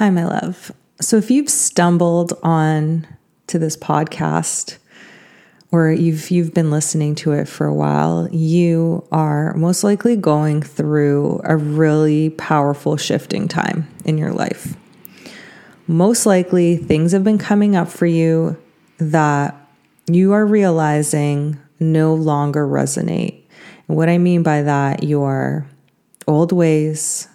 Hi, my love. So, if you've stumbled on to this podcast or you've you've been listening to it for a while, you are most likely going through a really powerful shifting time in your life. Most likely, things have been coming up for you that you are realizing no longer resonate. And what I mean by that, your old ways,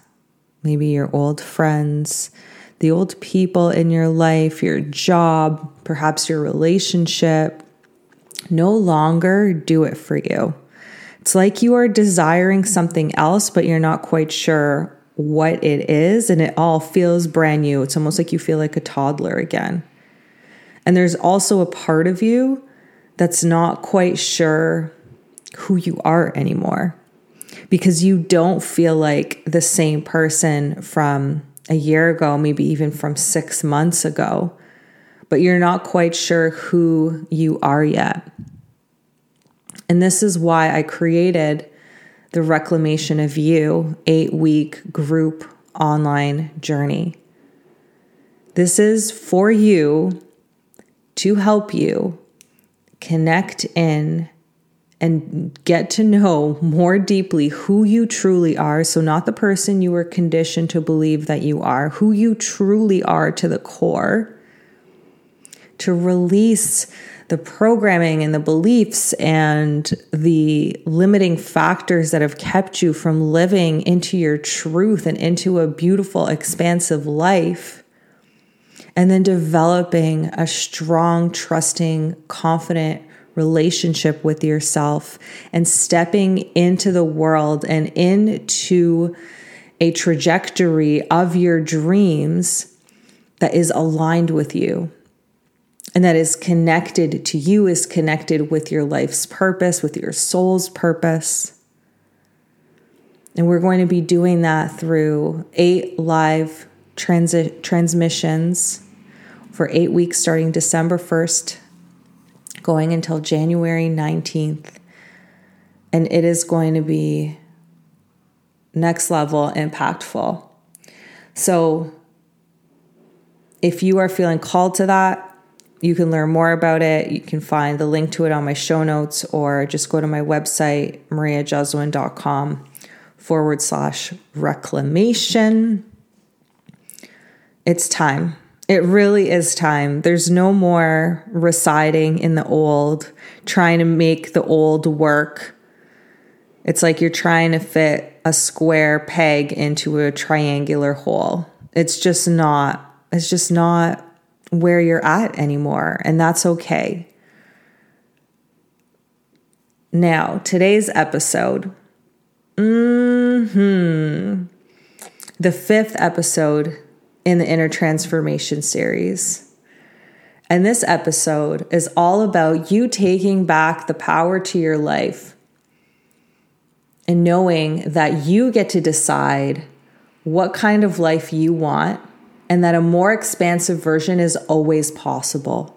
maybe your old friends, the old people in your life, your job, perhaps your relationship, no longer do it for you. It's like you are desiring something else, but you're not quite sure what it is, and it all feels brand new. It's almost like you feel like a toddler again. And there's also a part of you that's not quite sure who you are anymore because you don't feel like the same person from a year ago, maybe even from six months ago, but you're not quite sure who you are yet. And this is why I created the Reclamation of You eight week group online journey. This is for you to help you connect in and get to know more deeply who you truly are. So, not the person you were conditioned to believe that you are, who you truly are to the core, to release the programming and the beliefs and the limiting factors that have kept you from living into your truth and into a beautiful, expansive life. And then developing a strong, trusting, confident relationship with yourself and stepping into the world and into a trajectory of your dreams that is aligned with you and that is connected to you, is connected with your life's purpose, with your soul's purpose. And we're going to be doing that through eight live transi- transmissions for eight weeks starting December 1st going until January 19th. And it is going to be next level impactful. So, if you are feeling called to that, you can learn more about it. You can find the link to it on my show notes or just go to my website, mariajeswin.com forward slash reclamation. It's time. It really is time. There's no more residing in the old, trying to make the old work. It's like you're trying to fit a square peg into a triangular hole. It's just not, it's just not where you're at anymore. And that's okay. Now, today's episode. Hmm. The fifth episode in the Inner Transformation series. And this episode is all about you taking back the power to your life and knowing that you get to decide what kind of life you want and that a more expansive version is always possible.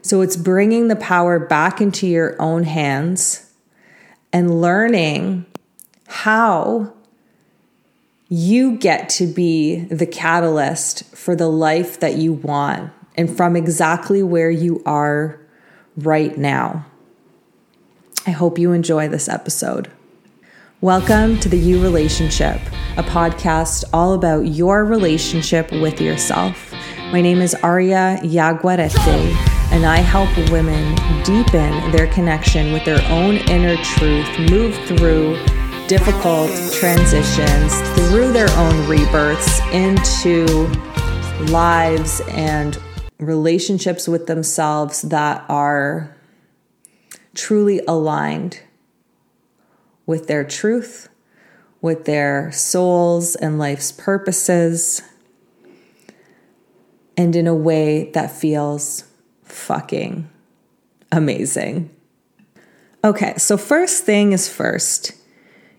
So it's bringing the power back into your own hands and learning how you get to be the catalyst for the life that you want and from exactly where you are right now. I hope you enjoy this episode. Welcome to the You Relationship, a podcast all about your relationship with yourself. My name is Aria Yaguarete, and I help women deepen their connection with their own inner truth, move through difficult transitions through their own rebirths into lives and relationships with themselves that are truly aligned with their truth, with their souls and life's purposes, and in a way that feels fucking amazing. Okay, so first thing is first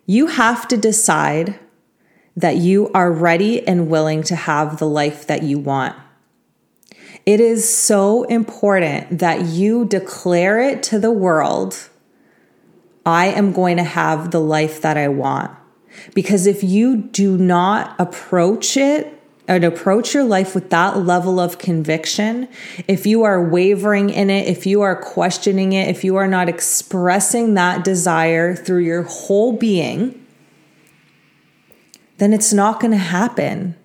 you have to decide that you are ready and willing to have the life that you want. It is so important that you declare it to the world I am going to have the life that I want. Because if you do not approach it and approach your life with that level of conviction, if you are wavering in it, if you are questioning it, if you are not expressing that desire through your whole being, then it's not going to happen.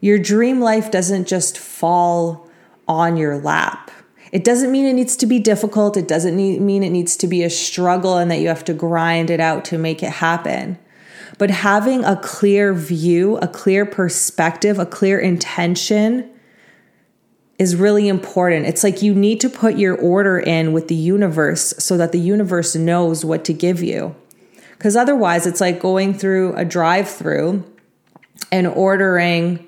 Your dream life doesn't just fall on your lap. It doesn't mean it needs to be difficult. It doesn't mean it needs to be a struggle and that you have to grind it out to make it happen. But having a clear view, a clear perspective, a clear intention is really important. It's like you need to put your order in with the universe so that the universe knows what to give you. Because otherwise, it's like going through a drive through and ordering,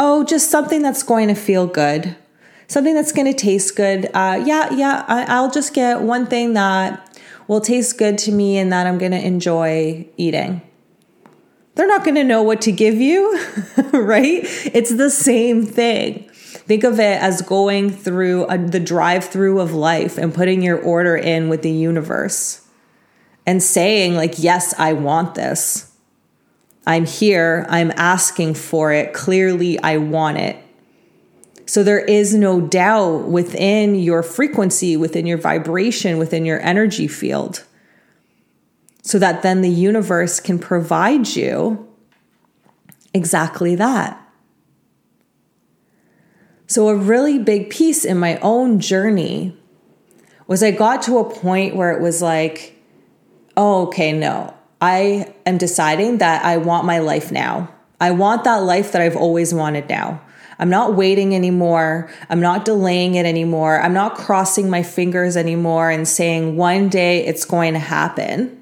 oh, just something that's going to feel good, something that's going to taste good. Uh, yeah, yeah, I, I'll just get one thing that will taste good to me and that I'm going to enjoy eating they're not going to know what to give you, right? It's the same thing. Think of it as going through a, the drive through of life and putting your order in with the universe and saying, like, yes, I want this. I'm here. I'm asking for it. Clearly, I want it. So there is no doubt within your frequency, within your vibration, within your energy field so that then the universe can provide you exactly that. So, a really big piece in my own journey was I got to a point where it was like, oh, okay, no, I am deciding that I want my life now. I want that life that I've always wanted now. I'm not waiting anymore. I'm not delaying it anymore. I'm not crossing my fingers anymore and saying one day it's going to happen.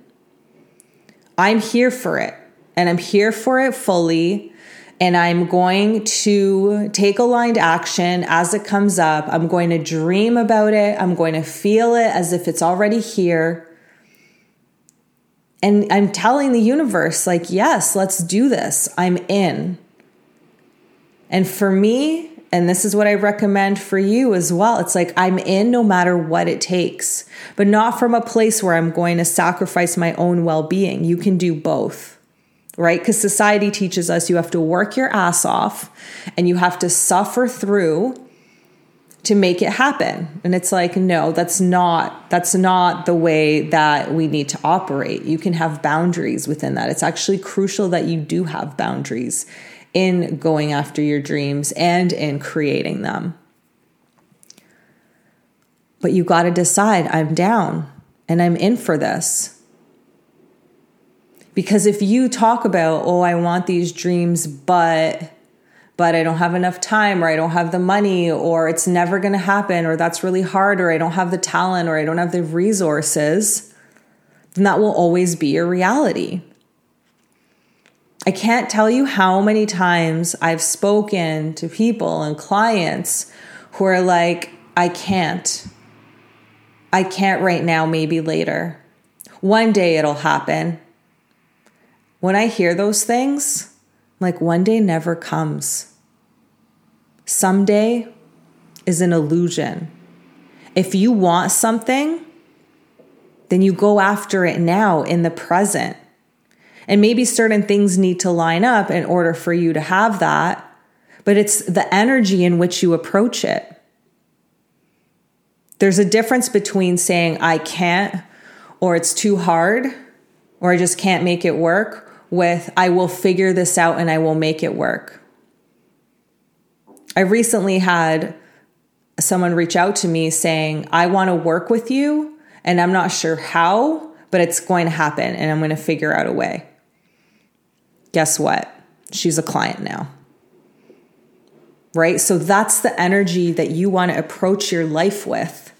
I'm here for it and I'm here for it fully. And I'm going to take aligned action as it comes up. I'm going to dream about it. I'm going to feel it as if it's already here. And I'm telling the universe, like, yes, let's do this. I'm in. And for me, and this is what I recommend for you as well. It's like I'm in no matter what it takes, but not from a place where I'm going to sacrifice my own well being. You can do both, right? Because society teaches us you have to work your ass off and you have to suffer through to make it happen and it's like no that's not that's not the way that we need to operate you can have boundaries within that it's actually crucial that you do have boundaries in going after your dreams and in creating them. But you got to decide I'm down and I'm in for this. Because if you talk about, oh, I want these dreams, but but I don't have enough time or I don't have the money or it's never going to happen or that's really hard or I don't have the talent or I don't have the resources, then that will always be your reality. I can't tell you how many times I've spoken to people and clients who are like, I can't. I can't right now, maybe later. One day it'll happen. When I hear those things, like one day never comes. Someday is an illusion. If you want something, then you go after it now in the present. And maybe certain things need to line up in order for you to have that, but it's the energy in which you approach it. There's a difference between saying, I can't, or it's too hard, or I just can't make it work, with, I will figure this out and I will make it work. I recently had someone reach out to me saying, I want to work with you and I'm not sure how, but it's going to happen and I'm going to figure out a way guess what? She's a client now. Right? So that's the energy that you want to approach your life with.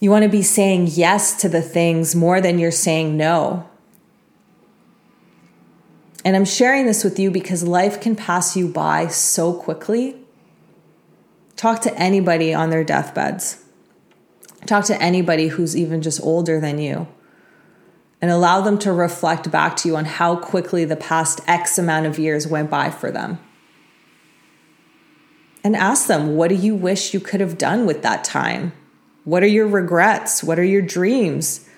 You want to be saying yes to the things more than you're saying no. And I'm sharing this with you because life can pass you by so quickly. Talk to anybody on their deathbeds. Talk to anybody who's even just older than you and allow them to reflect back to you on how quickly the past X amount of years went by for them. And ask them, what do you wish you could have done with that time? What are your regrets? What are your dreams?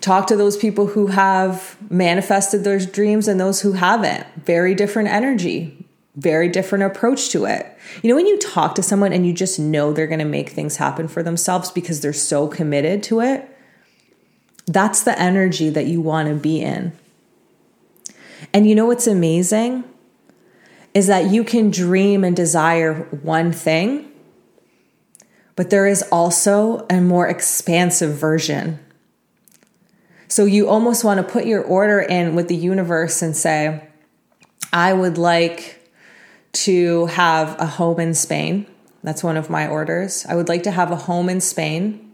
talk to those people who have manifested those dreams and those who haven't. Very different energy, very different approach to it. You know, when you talk to someone and you just know they're going to make things happen for themselves because they're so committed to it, that's the energy that you want to be in. And you know what's amazing? Is that you can dream and desire one thing, but there is also a more expansive version. So you almost want to put your order in with the universe and say, I would like to have a home in Spain. That's one of my orders. I would like to have a home in Spain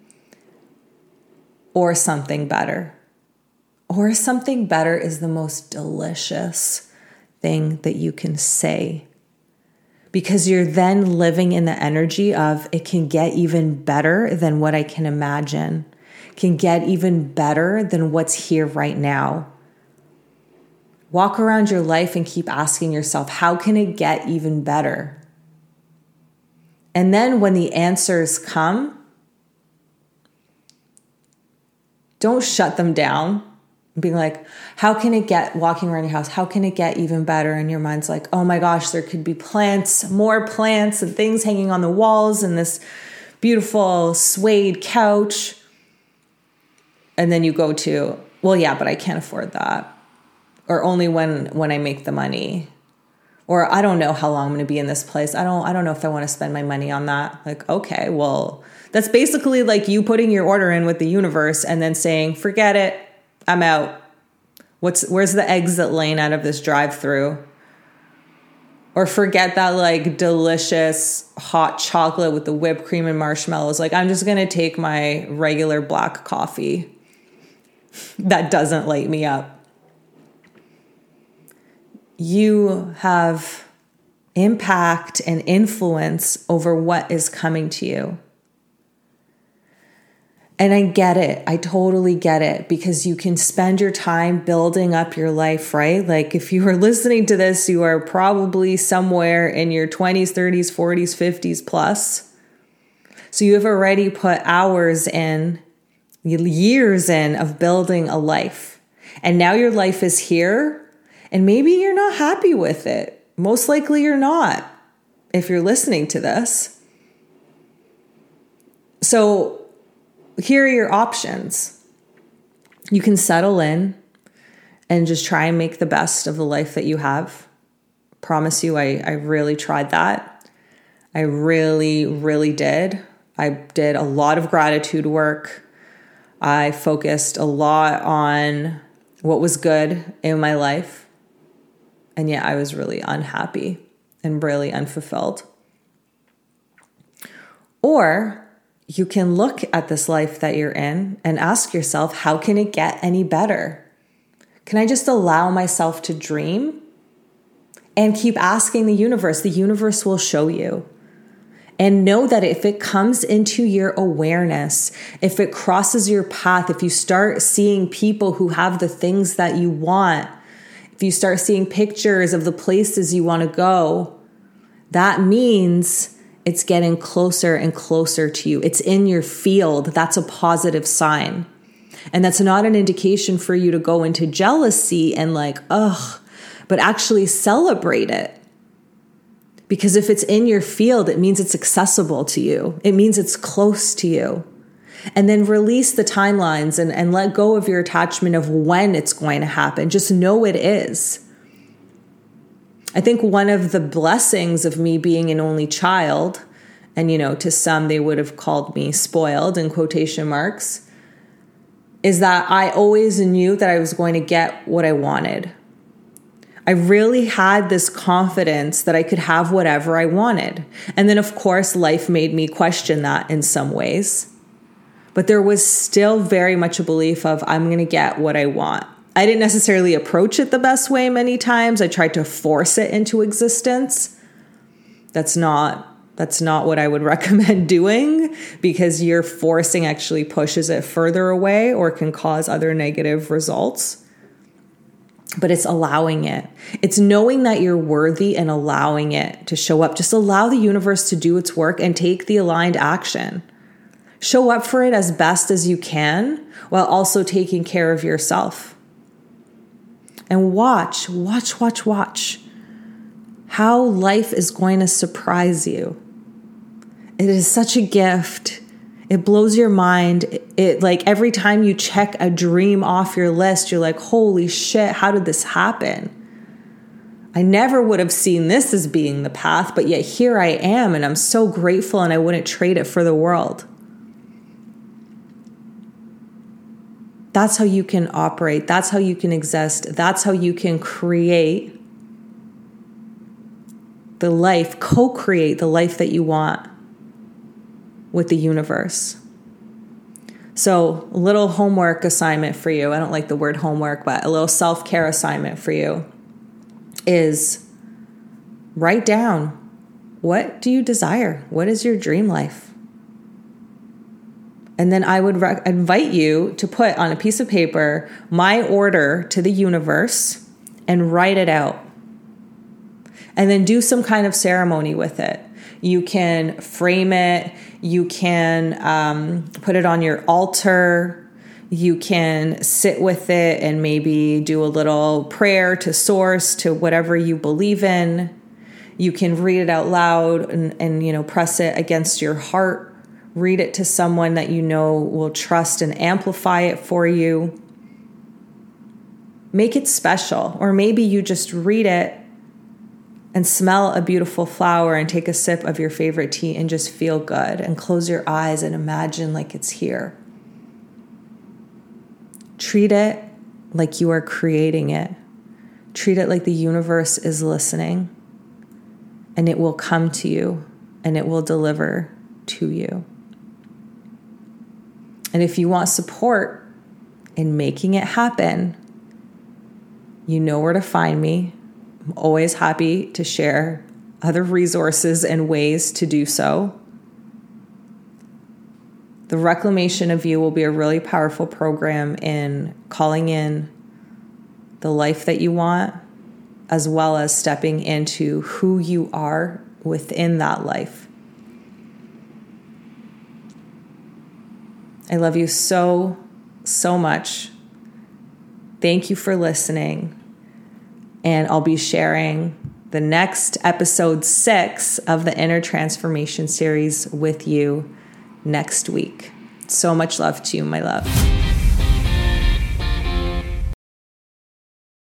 or something better. Or something better is the most delicious thing that you can say because you're then living in the energy of it can get even better than what I can imagine, can get even better than what's here right now. Walk around your life and keep asking yourself, how can it get even better? And then when the answers come, don't shut them down being like, how can it get walking around your house? How can it get even better? And your mind's like, oh my gosh, there could be plants, more plants, and things hanging on the walls, and this beautiful suede couch. And then you go to, well, yeah, but I can't afford that. Or only when when I make the money. Or I don't know how long I'm gonna be in this place. I don't I don't know if I want to spend my money on that. Like, okay, well, that's basically like you putting your order in with the universe and then saying, forget it I'm out. What's where's the exit lane out of this drive-through? Or forget that like delicious hot chocolate with the whipped cream and marshmallows. Like I'm just going to take my regular black coffee. that doesn't light me up. You have impact and influence over what is coming to you. And I get it. I totally get it because you can spend your time building up your life, right? Like if you are listening to this, you are probably somewhere in your 20s, 30s, 40s, 50s plus. So you have already put hours in, years in of building a life. And now your life is here, and maybe you're not happy with it. Most likely you're not if you're listening to this. So here are your options. You can settle in and just try and make the best of the life that you have. Promise you, I, I really tried that. I really, really did. I did a lot of gratitude work. I focused a lot on what was good in my life. And yet I was really unhappy and really unfulfilled. Or you can look at this life that you're in and ask yourself, how can it get any better? Can I just allow myself to dream? And keep asking the universe. The universe will show you. And know that if it comes into your awareness, if it crosses your path, if you start seeing people who have the things that you want, if you start seeing pictures of the places you want to go, that means it's getting closer and closer to you. It's in your field. That's a positive sign. And that's not an indication for you to go into jealousy and like, ugh, but actually celebrate it. Because if it's in your field, it means it's accessible to you, it means it's close to you. And then release the timelines and, and let go of your attachment of when it's going to happen. Just know it is. I think one of the blessings of me being an only child, and you know, to some they would have called me spoiled in quotation marks, is that I always knew that I was going to get what I wanted. I really had this confidence that I could have whatever I wanted. And then, of course, life made me question that in some ways. But there was still very much a belief of I'm going to get what I want. I didn't necessarily approach it the best way many times. I tried to force it into existence. That's not that's not what I would recommend doing because your forcing actually pushes it further away or can cause other negative results. But it's allowing it. It's knowing that you're worthy and allowing it to show up. Just allow the universe to do its work and take the aligned action. Show up for it as best as you can while also taking care of yourself. And watch, watch, watch, watch how life is going to surprise you. It is such a gift. It blows your mind. It, it, like every time you check a dream off your list, you're like, holy shit, how did this happen? I never would have seen this as being the path, but yet here I am, and I'm so grateful, and I wouldn't trade it for the world. That's how you can operate. That's how you can exist. That's how you can create the life, co create the life that you want with the universe. So, a little homework assignment for you. I don't like the word homework, but a little self care assignment for you is write down what do you desire? What is your dream life? And then I would re- invite you to put on a piece of paper my order to the universe and write it out. And then do some kind of ceremony with it. You can frame it, you can um, put it on your altar, you can sit with it and maybe do a little prayer to source to whatever you believe in you can read it out loud and, and you know press it against your heart read it to someone that you know will trust and amplify it for you make it special or maybe you just read it and smell a beautiful flower and take a sip of your favorite tea and just feel good and close your eyes and imagine like it's here Treat it like you are creating it. Treat it like the universe is listening, and it will come to you and it will deliver to you. And if you want support in making it happen, you know where to find me. I'm always happy to share other resources and ways to do so. The reclamation of you will be a really powerful program in calling in the life that you want, as well as stepping into who you are within that life. I love you so, so much. Thank you for listening. And I'll be sharing the next episode six of the Inner Transformation series with you next week. So much love to you, my love.